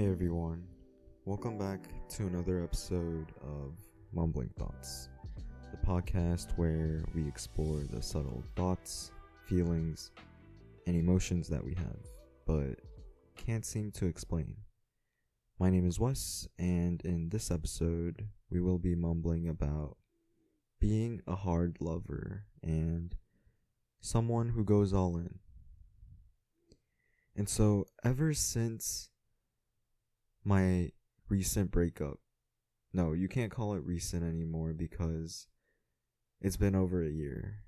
Hey everyone, welcome back to another episode of Mumbling Thoughts, the podcast where we explore the subtle thoughts, feelings, and emotions that we have, but can't seem to explain. My name is Wes, and in this episode, we will be mumbling about being a hard lover and someone who goes all in. And so, ever since my recent breakup, no, you can't call it recent anymore because it's been over a year.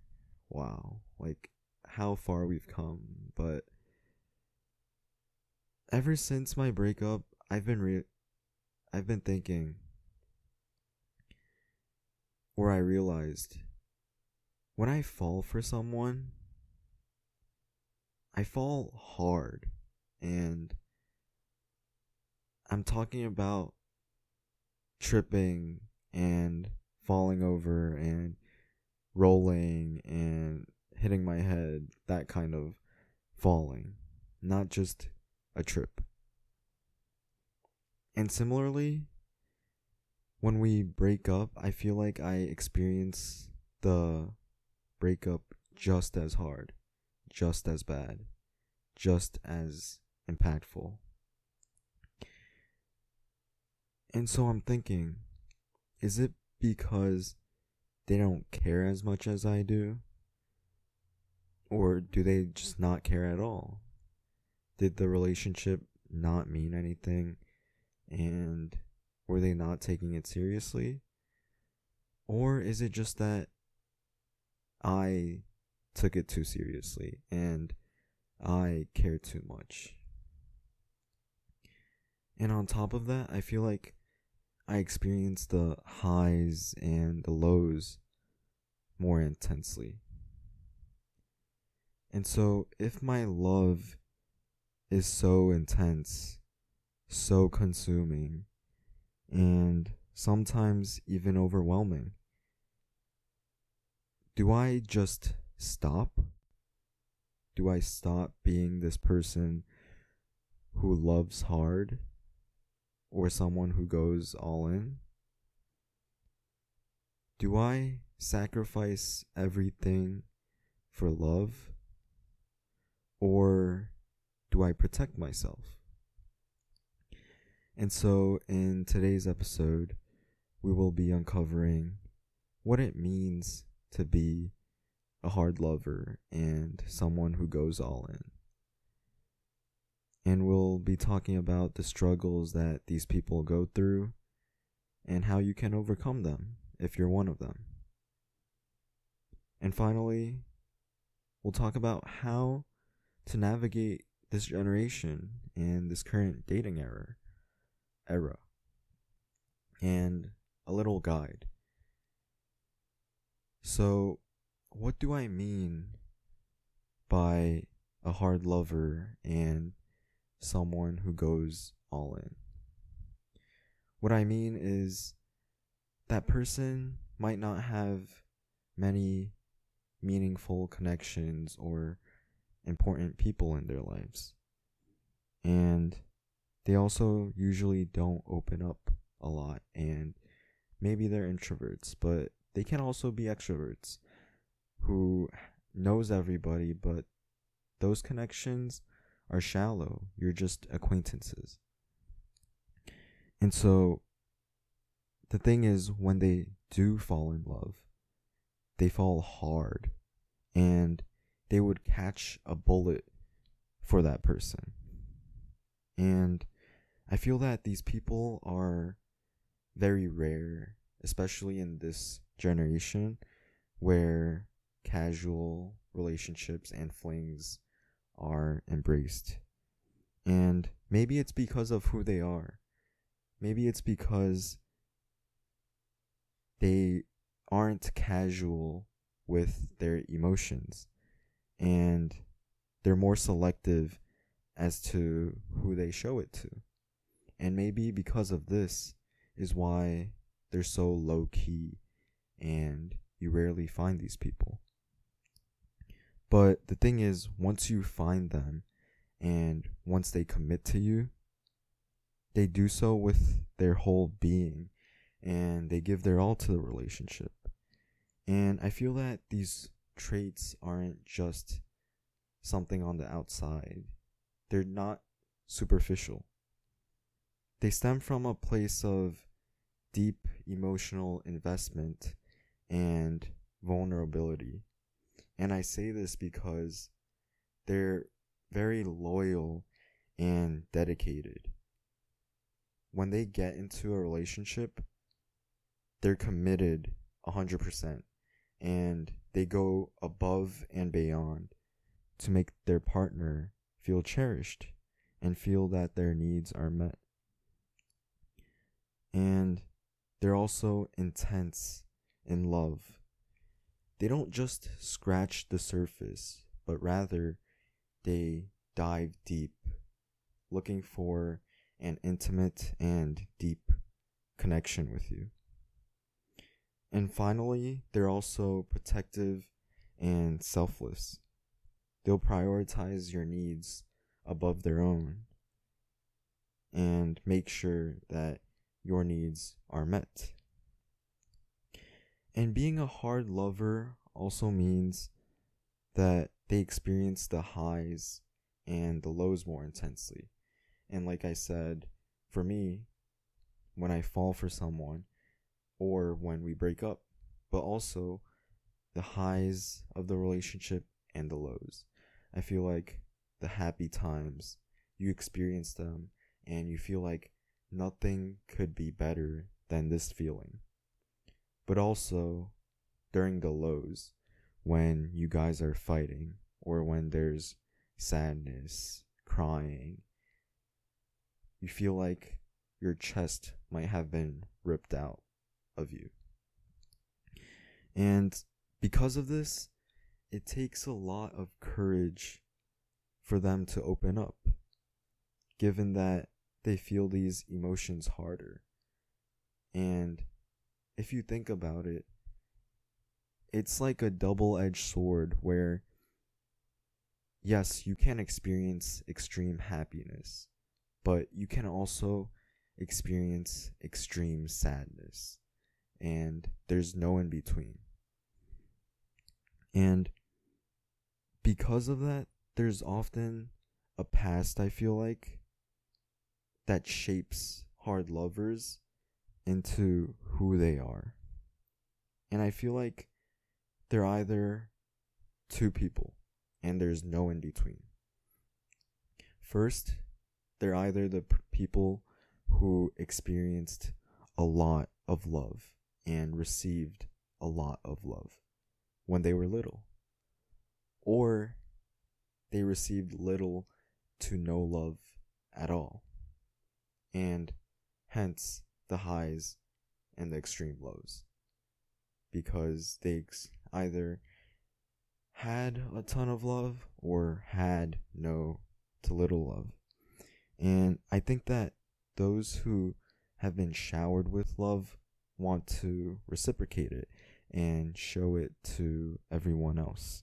Wow. Like, how far we've come. But ever since my breakup, I've been re- I've been thinking where I realized when I fall for someone, I fall hard. And I'm talking about tripping and falling over and rolling and hitting my head, that kind of falling, not just a trip. And similarly, when we break up, I feel like I experience the breakup just as hard, just as bad, just as impactful. And so I'm thinking, is it because they don't care as much as I do? Or do they just not care at all? Did the relationship not mean anything? And were they not taking it seriously? Or is it just that I took it too seriously and I care too much? And on top of that, I feel like I experience the highs and the lows more intensely. And so, if my love is so intense, so consuming, and sometimes even overwhelming, do I just stop? Do I stop being this person who loves hard or someone who goes all in? Do I sacrifice everything for love? Or do I protect myself? And so, in today's episode, we will be uncovering what it means to be a hard lover and someone who goes all in and we'll be talking about the struggles that these people go through and how you can overcome them if you're one of them. And finally, we'll talk about how to navigate this generation and this current dating era era and a little guide. So, what do I mean by a hard lover and someone who goes all in. What I mean is that person might not have many meaningful connections or important people in their lives. And they also usually don't open up a lot and maybe they're introverts, but they can also be extroverts who knows everybody but those connections are shallow. You're just acquaintances. And so the thing is, when they do fall in love, they fall hard and they would catch a bullet for that person. And I feel that these people are very rare, especially in this generation where casual relationships and flings are embraced. And maybe it's because of who they are. Maybe it's because they aren't casual with their emotions and they're more selective as to who they show it to. And maybe because of this is why they're so low key and you rarely find these people. But the thing is, once you find them and once they commit to you, they do so with their whole being and they give their all to the relationship. And I feel that these traits aren't just something on the outside, they're not superficial. They stem from a place of deep emotional investment and vulnerability. And I say this because they're very loyal and dedicated. When they get into a relationship, they're committed 100% and they go above and beyond to make their partner feel cherished and feel that their needs are met. And they're also intense in love. They don't just scratch the surface, but rather they dive deep, looking for an intimate and deep connection with you. And finally, they're also protective and selfless. They'll prioritize your needs above their own and make sure that your needs are met. And being a hard lover also means that they experience the highs and the lows more intensely. And like I said, for me, when I fall for someone, or when we break up, but also the highs of the relationship and the lows. I feel like the happy times, you experience them and you feel like nothing could be better than this feeling. But also during the lows, when you guys are fighting or when there's sadness, crying, you feel like your chest might have been ripped out of you. And because of this, it takes a lot of courage for them to open up, given that they feel these emotions harder. And if you think about it, it's like a double edged sword where, yes, you can experience extreme happiness, but you can also experience extreme sadness and there's no in between. And because of that, there's often a past, I feel like, that shapes hard lovers into who they are. And I feel like they're either two people and there's no in between. First, they're either the people who experienced a lot of love and received a lot of love when they were little. Or they received little to no love at all. And hence the highs and the extreme lows. Because they either had a ton of love or had no to little love. And I think that those who have been showered with love want to reciprocate it and show it to everyone else.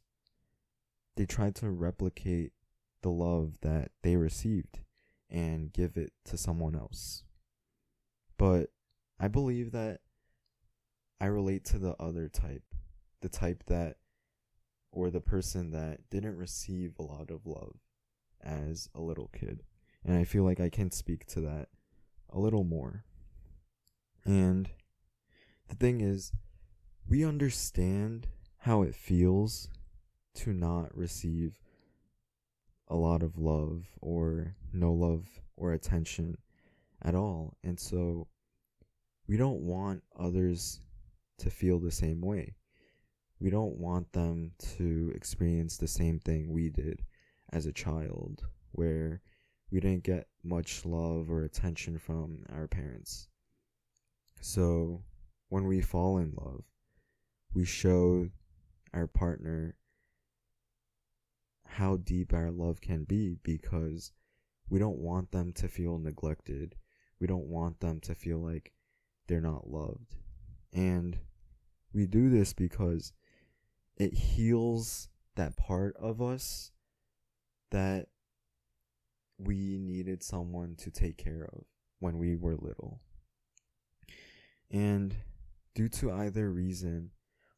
They try to replicate the love that they received and give it to someone else. But I believe that I relate to the other type, the type that, or the person that didn't receive a lot of love as a little kid. And I feel like I can speak to that a little more. And the thing is, we understand how it feels to not receive a lot of love or no love or attention at all. And so we don't want others to feel the same way. We don't want them to experience the same thing we did as a child, where we didn't get much love or attention from our parents. So when we fall in love, we show our partner how deep our love can be because we don't want them to feel neglected. We don't want them to feel like they're not loved. And we do this because it heals that part of us that we needed someone to take care of when we were little. And due to either reason,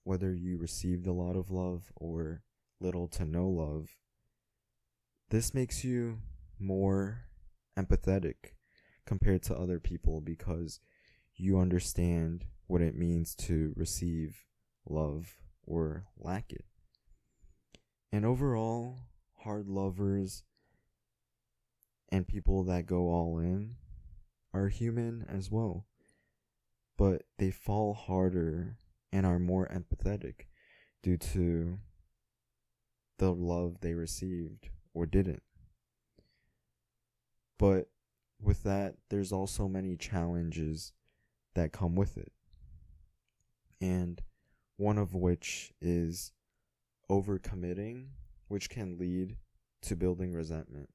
whether you received a lot of love or little to no love, this makes you more empathetic compared to other people because you understand what it means to receive love or lack it. And overall, hard lovers and people that go all in are human as well. But they fall harder and are more empathetic due to the love they received or didn't. But with that, there's also many challenges that come with it. And one of which is overcommitting, which can lead to building resentment.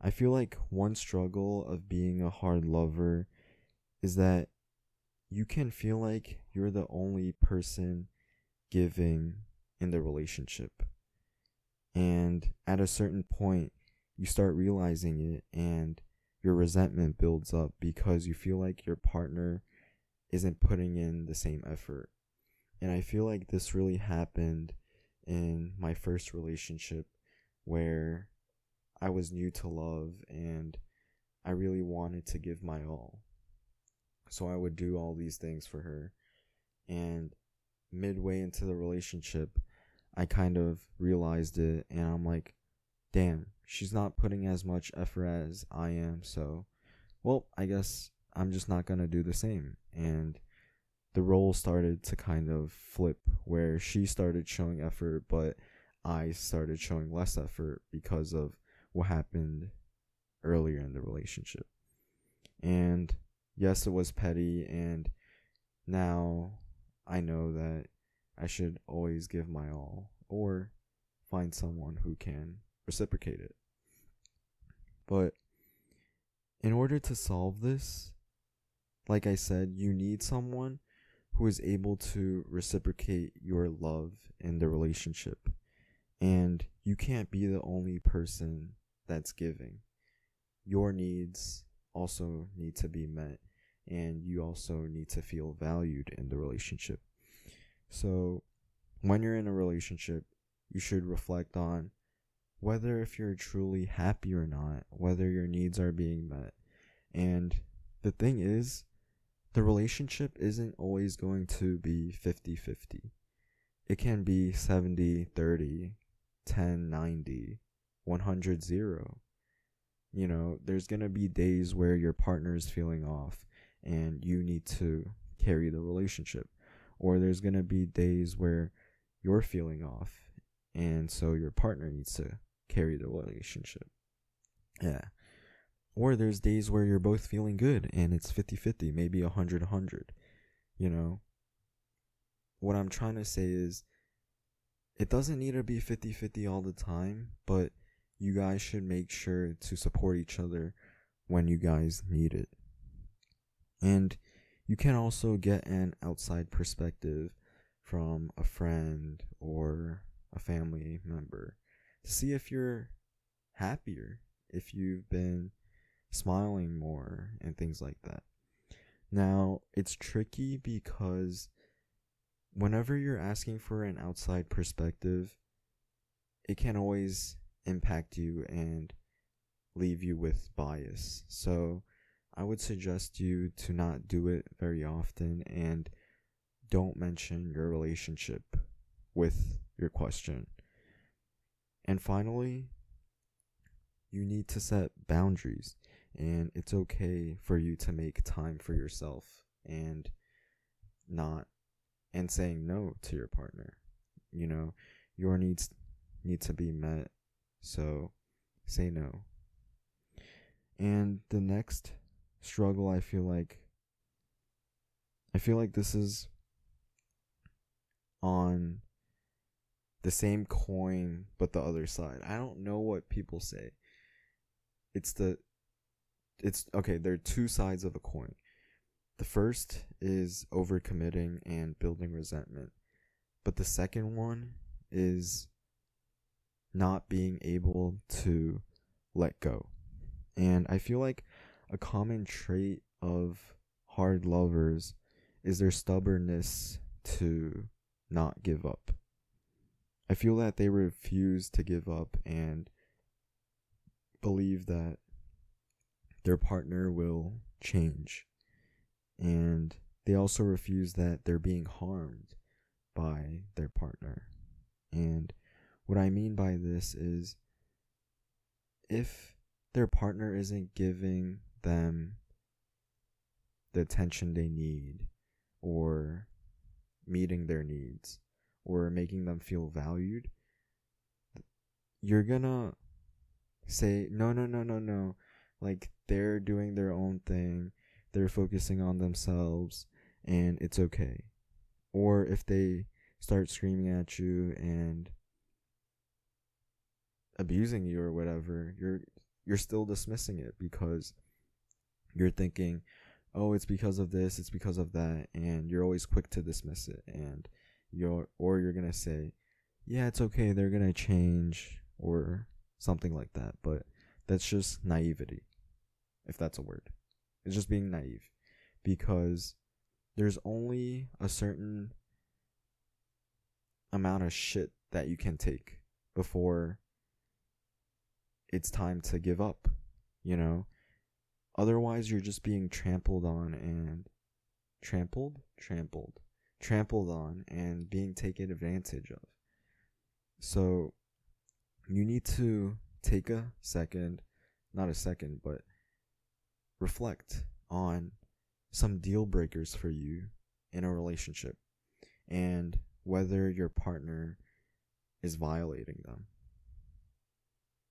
I feel like one struggle of being a hard lover is that you can feel like you're the only person giving in the relationship. And at a certain point, you start realizing it and your resentment builds up because you feel like your partner isn't putting in the same effort. And I feel like this really happened in my first relationship where I was new to love and I really wanted to give my all. So I would do all these things for her. And midway into the relationship, I kind of realized it and I'm like, damn, she's not putting as much effort as I am. So, well, I guess I'm just not to do the same. And the role started to kind of flip where she started showing effort, but I started showing less effort because of what happened earlier in the relationship. And yes, it was petty, and now I know that I should always give my all or find someone who can reciprocate it. But in order to solve this, like I said, you need someone who is able to reciprocate your love in the relationship. And you can't be the only person that's giving. Your needs also need to be met, and you also need to feel valued in the relationship. So, when you're in a relationship, you should reflect on whether if you're truly happy or not, whether your needs are being met. And the thing is, the relationship isn't always going to be 50 50. It can be 70 30, 10 90, 100 0. You know, there's going to be days where your partner is feeling off and you need to carry the relationship. Or there's going to be days where you're feeling off and so your partner needs to carry the relationship. Yeah. Or there's days where you're both feeling good and it's 50 50, maybe 100 100. You know? What I'm trying to say is, it doesn't need to be 50 50 all the time, but you guys should make sure to support each other when you guys need it. And you can also get an outside perspective from a friend or a family member to see if you're happier, if you've been smiling more, and things like that. Now, it's tricky because whenever you're asking for an outside perspective, it can always impact you and leave you with bias. So, I would suggest you to not do it very often and don't mention your relationship with your question. And finally, you need to set boundaries and it's okay for you to make time for yourself and not and saying no to your partner. You know, your needs need to be met. So say no. And the next struggle I feel like I feel like this is on the same coin but the other side. I don't know what people say. It's the it's okay, there are two sides of a coin. The first is overcommitting and building resentment. But the second one is not being able to let go. And I feel like a common trait of hard lovers is their stubbornness to not give up. I feel that they refuse to give up and believe that their partner will change. And they also refuse that they're being harmed by their partner. And what I mean by this is if their partner isn't giving them the attention they need or meeting their needs or making them feel valued, you're gonna say, no, no, no, no, no. Like they're doing their own thing, they're focusing on themselves, and it's okay. Or if they start screaming at you and abusing you or whatever, you're you're still dismissing it because you're thinking, "Oh, it's because of this, it's because of that," and you're always quick to dismiss it and you're or you're to say, "Yeah, it's okay, they're to change," or something like that, but that's just naivety. If that's a word. It's just being naive because there's only a certain amount of shit that you can take before it's time to give up, you know? Otherwise, you're just being trampled on and trampled, trampled, trampled on and being taken advantage of. So, you need to take a second, not a second, but reflect on some deal breakers for you in a relationship and whether your partner is violating them.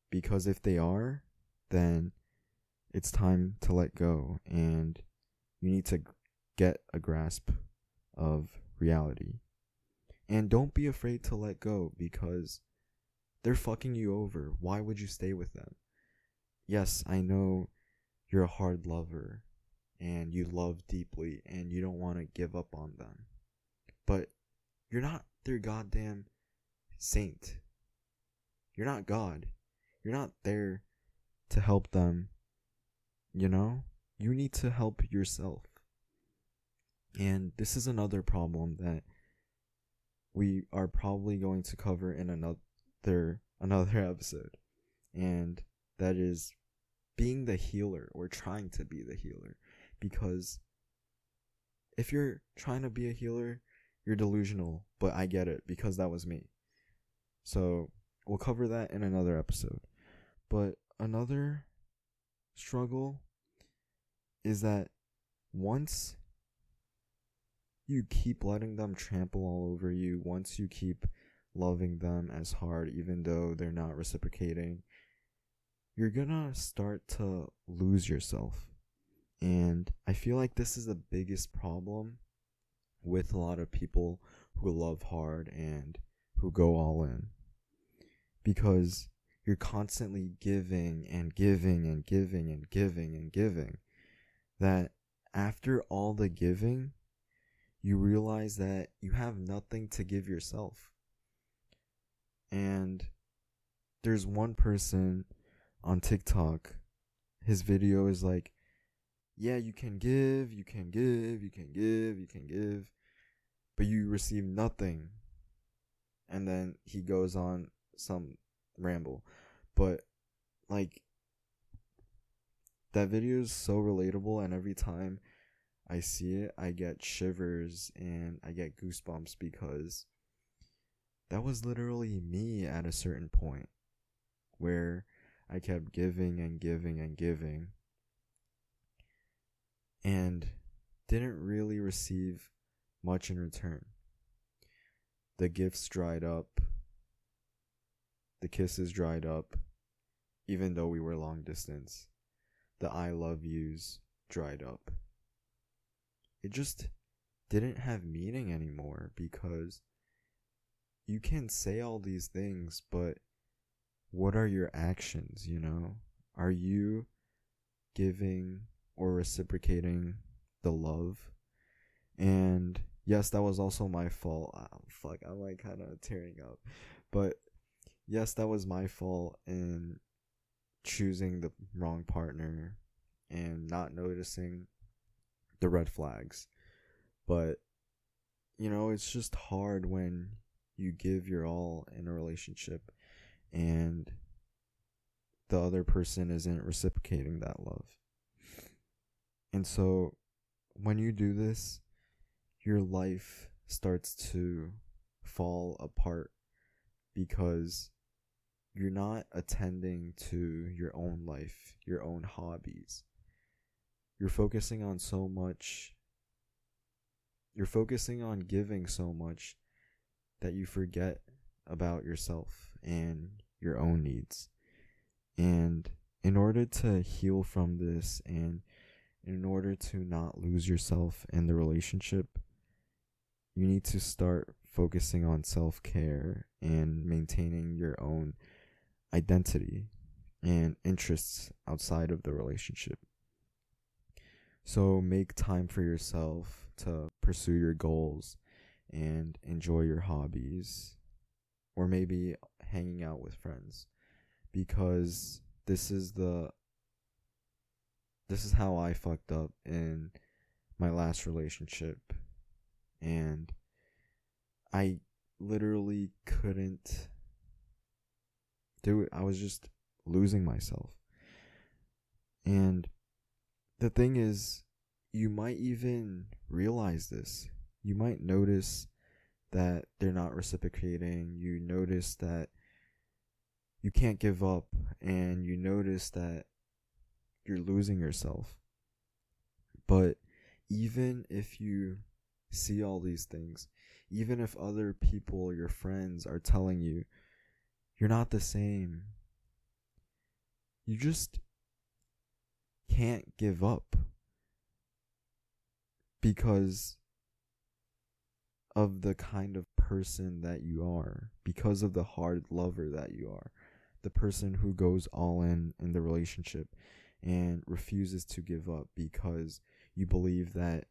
Because if they are, then it's time to let go and you need to get a grasp of reality. And don't be afraid to let go because they're fucking you over. Why would you stay with them? Yes, I know you're a hard lover and you love deeply and you don't want to give up on them. But you're not their goddamn saint. You're not God. You're not there to help them. You know? You need to help yourself. And this is another problem that we are probably going to cover in another another episode. And that is being the healer or trying to be the healer because if you're trying to be a healer, you're delusional, but I get it because that was me. So, we'll cover that in another episode. But another struggle is that once you keep letting them trample all over you, once you keep loving them as hard, even though they're not reciprocating, you're gonna start to lose yourself. And I feel like this is the biggest problem with a lot of people who love hard and who go all in. Because you're constantly giving and giving and giving and giving and giving. That after all the giving, you realize that you have nothing to give yourself. And there's one person on TikTok, his video is like, yeah, you can give, you can give, you can give, you can give, but you receive nothing. And then he goes on some ramble. But like that video is so relatable and every time I see it, I get shivers and I get goosebumps because that was literally me at a certain point where I kept giving and giving and giving and didn't really receive much in return. The gifts dried up, the kisses dried up, even though we were long distance. The I love yous dried up. It just didn't have meaning anymore because you can say all these things, but what are your actions, you know? Are you giving or reciprocating the love? And yes, that was also my fault. Oh, fuck, I'm like kind of tearing up. But yes, that was my fault in choosing the wrong partner and not noticing the red flags. But, you know, it's just hard when you give your all in a relationship and the other person isn't reciprocating that love. And so when you do this, your life starts to fall apart because you're not attending to your own life, your own hobbies. You're focusing on so much. You're focusing on giving so much that you forget about yourself and your own needs. And in order to heal from this and in order to not lose yourself in the relationship, you need to start focusing on self care and maintaining your own identity and interests outside of the relationship. So make time for yourself to pursue your goals and enjoy your hobbies or maybe hanging out with friends because this is the this is how I fucked up in my last relationship and I literally couldn't do it. I was just losing myself. And the thing is, you might even realize this. You might notice that they're not reciprocating. You notice that you can't give up, and you notice that you're losing yourself. But even if you see all these things, even if other people, your friends, are telling you you're not the same, you just can't give up because of the kind of person that you are, because of the hard lover that you are, the person who goes all in in the relationship and refuses to give up because you believe that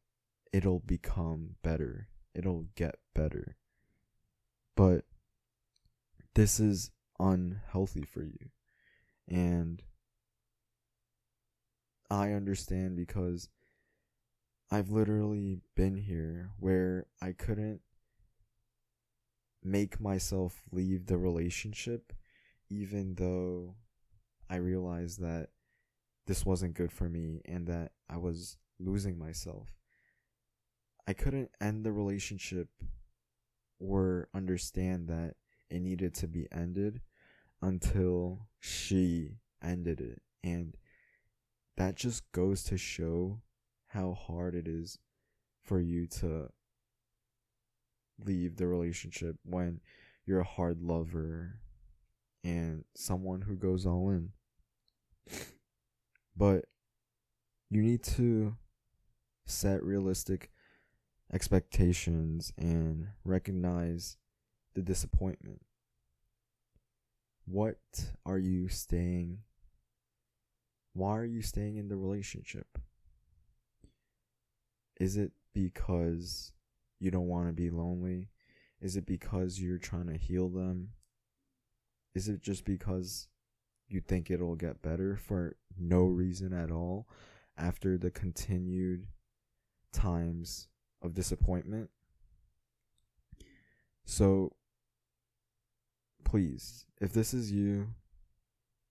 it'll become better, it'll get better. But this is unhealthy for you. And I understand because I've literally been here where I couldn't make myself leave the relationship even though I realized that this wasn't good for me and that I was losing myself. I couldn't end the relationship or understand that it needed to be ended until she ended it. And that just goes to show how hard it is for you to leave the relationship when you're a hard lover and someone who goes all in. But you need to set realistic expectations and recognize the disappointment. What are you staying? Why are you staying in the relationship? Is it because you don't want to be lonely? Is it because you're trying to heal them? Is it just because you think it'll get better for no reason at all after the continued times of disappointment? So, please, if this is you,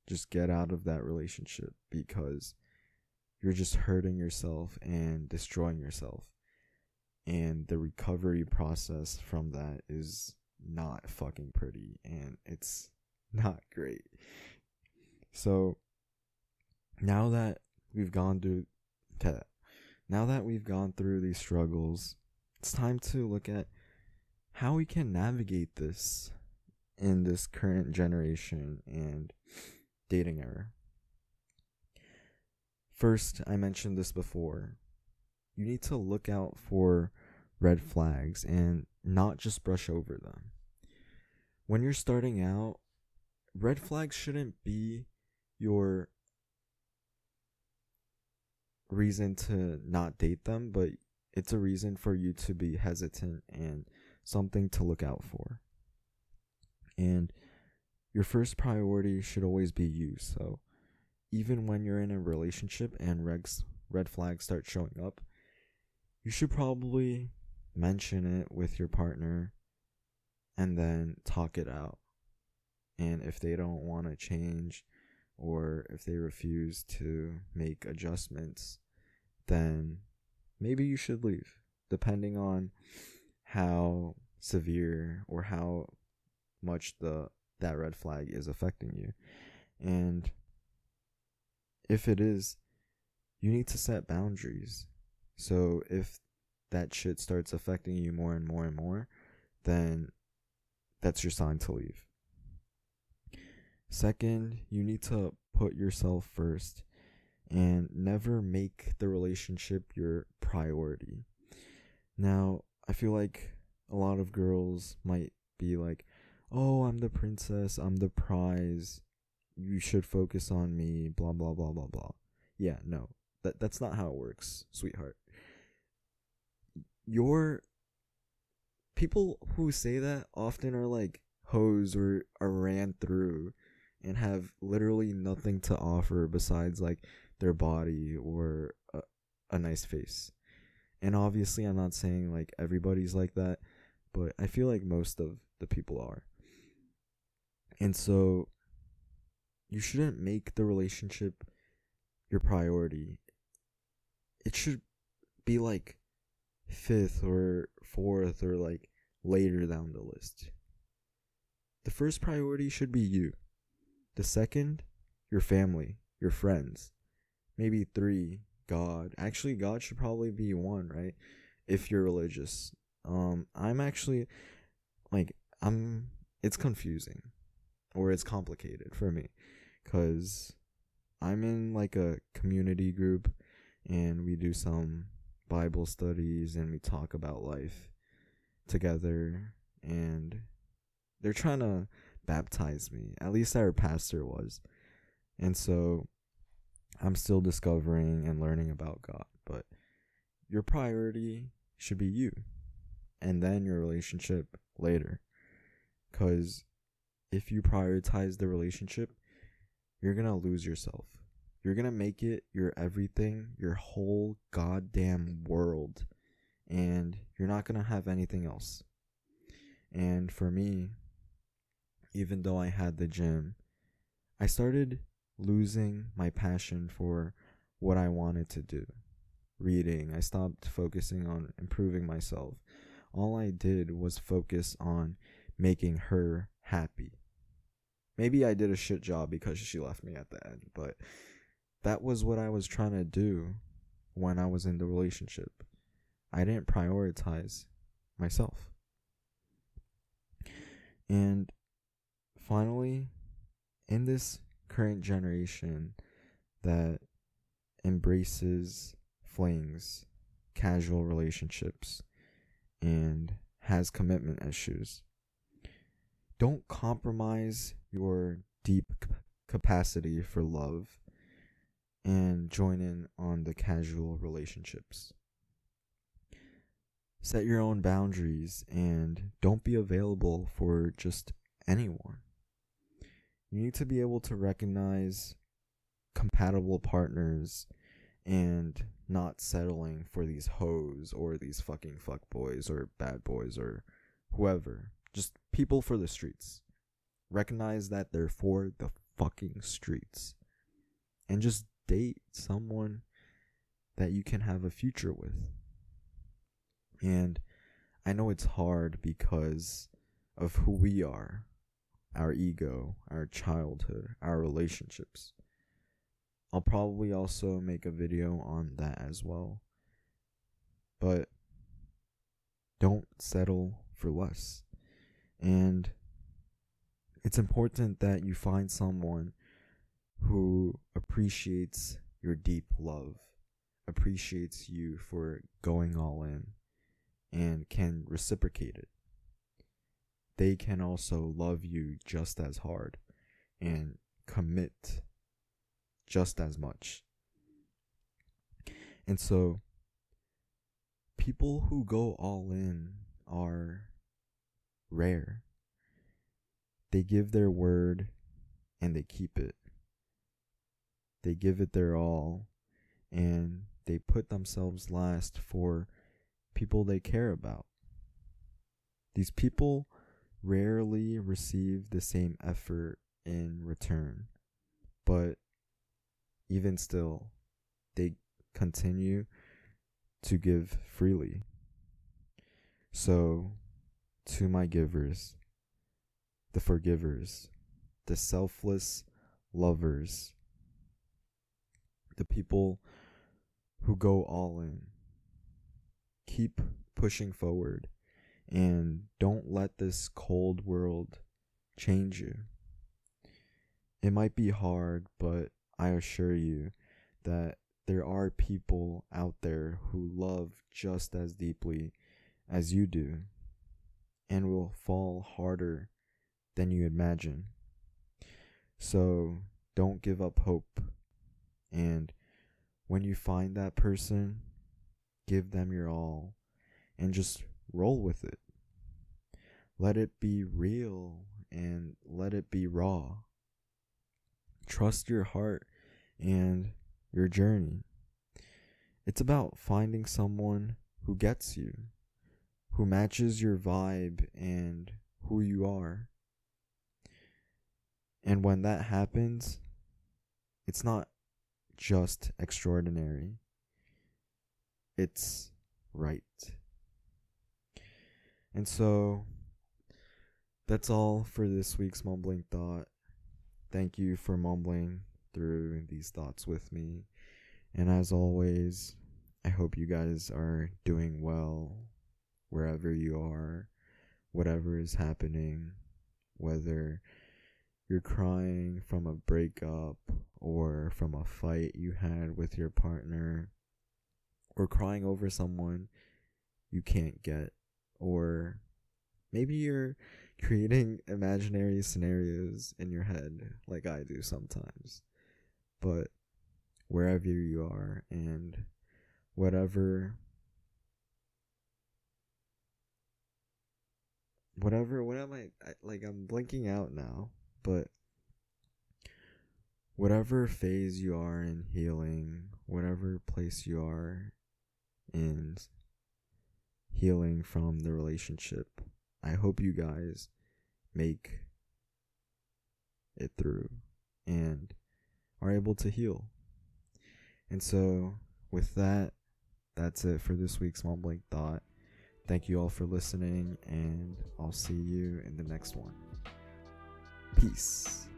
just get out of that relationship because you're just hurting yourself and destroying yourself. And the recovery process from that is not fucking pretty and it's not great. So now that we've gone through now that we've gone through these struggles, it's time to look at how we can navigate this in this current generation and dating era. First, I mentioned this before. You need to look out for red flags and not just brush over them. When you're starting out, red flags shouldn't be your reason to not date them, but it's a reason for you to be hesitant and something to look out for. And your first priority should always be you. So even when you're in a relationship and regs, red flags start showing up, you should probably mention it with your partner and then talk it out. And if they don't want to change or if they refuse to make adjustments, then maybe you should leave, depending on how severe or how much the that red flag is affecting you. And if it is, you need to set boundaries. So if that shit starts affecting you more and more and more, then that's your sign to leave. Second, you need to put yourself first and never make the relationship your priority. Now, I feel like a lot of girls might be like, oh, I'm the princess, I'm the prize, you should focus on me, blah, blah, blah, blah, blah. Yeah, no, that, that's not how it works, sweetheart. Your people who say that often are like hoes or are ran through and have literally nothing to offer besides like their body or a, a nice face. And obviously, I'm not saying like everybody's like that, but I feel like most of the people are. And so you shouldn't make the relationship your priority. It should be like fifth or fourth or like later down the list. The first priority should be you. The second, your family, your friends. Maybe three, God. Actually, God should probably be one, right? If you're religious. Um, I'm actually like I'm. It's confusing, or it's complicated for me, cause I'm in like a community group, and we do some Bible studies and we talk about life together, and they're trying to baptize me. At least our pastor was, and so I'm still discovering and learning about God. But your priority should be you and then your relationship later. Because if you prioritize the relationship, you're going to lose yourself. You're going to make it your everything, your whole goddamn world. And you're not going to have anything else. And for me, even though I had the gym, I started losing my passion for what I wanted to do. Reading, I stopped focusing on improving myself all I did was focus on making her happy. Maybe I did a shit job because she left me at the end, but that was what I was trying to do when I was in the relationship. I didn't prioritize myself. And finally, in this current generation that embraces flings, casual relationships, and has commitment issues. Don't compromise your deep capacity for love and join in on the casual relationships. Set your own boundaries and don't be available for just anyone. You need to be able to recognize compatible partners and not settling for these hoes or these fucking fuck boys or bad boys or whoever. Just people for the streets. Recognize that they're for the fucking streets. And just date someone that you can have a future with. And I know it's hard because of who we are, our ego, our childhood, our relationships. I'll probably also make a video on that as well. But don't settle for less. And it's important that you find someone who appreciates your deep love, appreciates you for going all in, and can reciprocate it. They can also love you just as hard and commit just as much. And so, people who go all in are rare. They give their word and they keep it. they give it their all and they put themselves last for people they care about. These people rarely receive the same effort in return, but even still, they continue to give freely. So, to my givers, the forgivers, the selfless lovers, the people who go all in, keep pushing forward and don't let this cold world change you. It might be hard, but I assure you that there are people out there who love just as deeply as you do and will fall harder than you imagine. So don't give up hope. And when you find that person, give them your all and just roll with it. Let it be real and let it be raw. Trust your heart and your journey. It's about finding someone who gets you, who matches your vibe and who you are. And when that happens, it's not just extraordinary, it's right. And so that's all for this week's mumbling thought. Thank you for mumbling through these thoughts with me. And as always, I hope you guys are doing well wherever you are, whatever is happening, whether you're crying from a breakup or from a fight you had with your partner, or crying over someone you can't get, or maybe you're creating imaginary scenarios in your head like I do sometimes. But wherever you are and whatever whatever what am I, I like I'm blinking out now, but whatever phase you are in healing, whatever place you are in healing from the relationship, I hope you guys make it through and are able to heal. And so, with that, that's it for this week's Mumbling Thought. Thank you all for listening, and I'll see you in the next one. Peace.